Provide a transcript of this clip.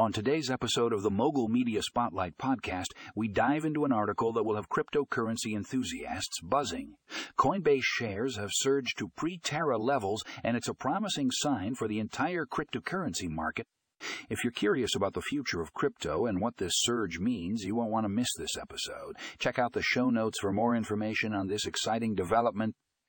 On today's episode of the Mogul Media Spotlight podcast, we dive into an article that will have cryptocurrency enthusiasts buzzing. Coinbase shares have surged to pre Terra levels, and it's a promising sign for the entire cryptocurrency market. If you're curious about the future of crypto and what this surge means, you won't want to miss this episode. Check out the show notes for more information on this exciting development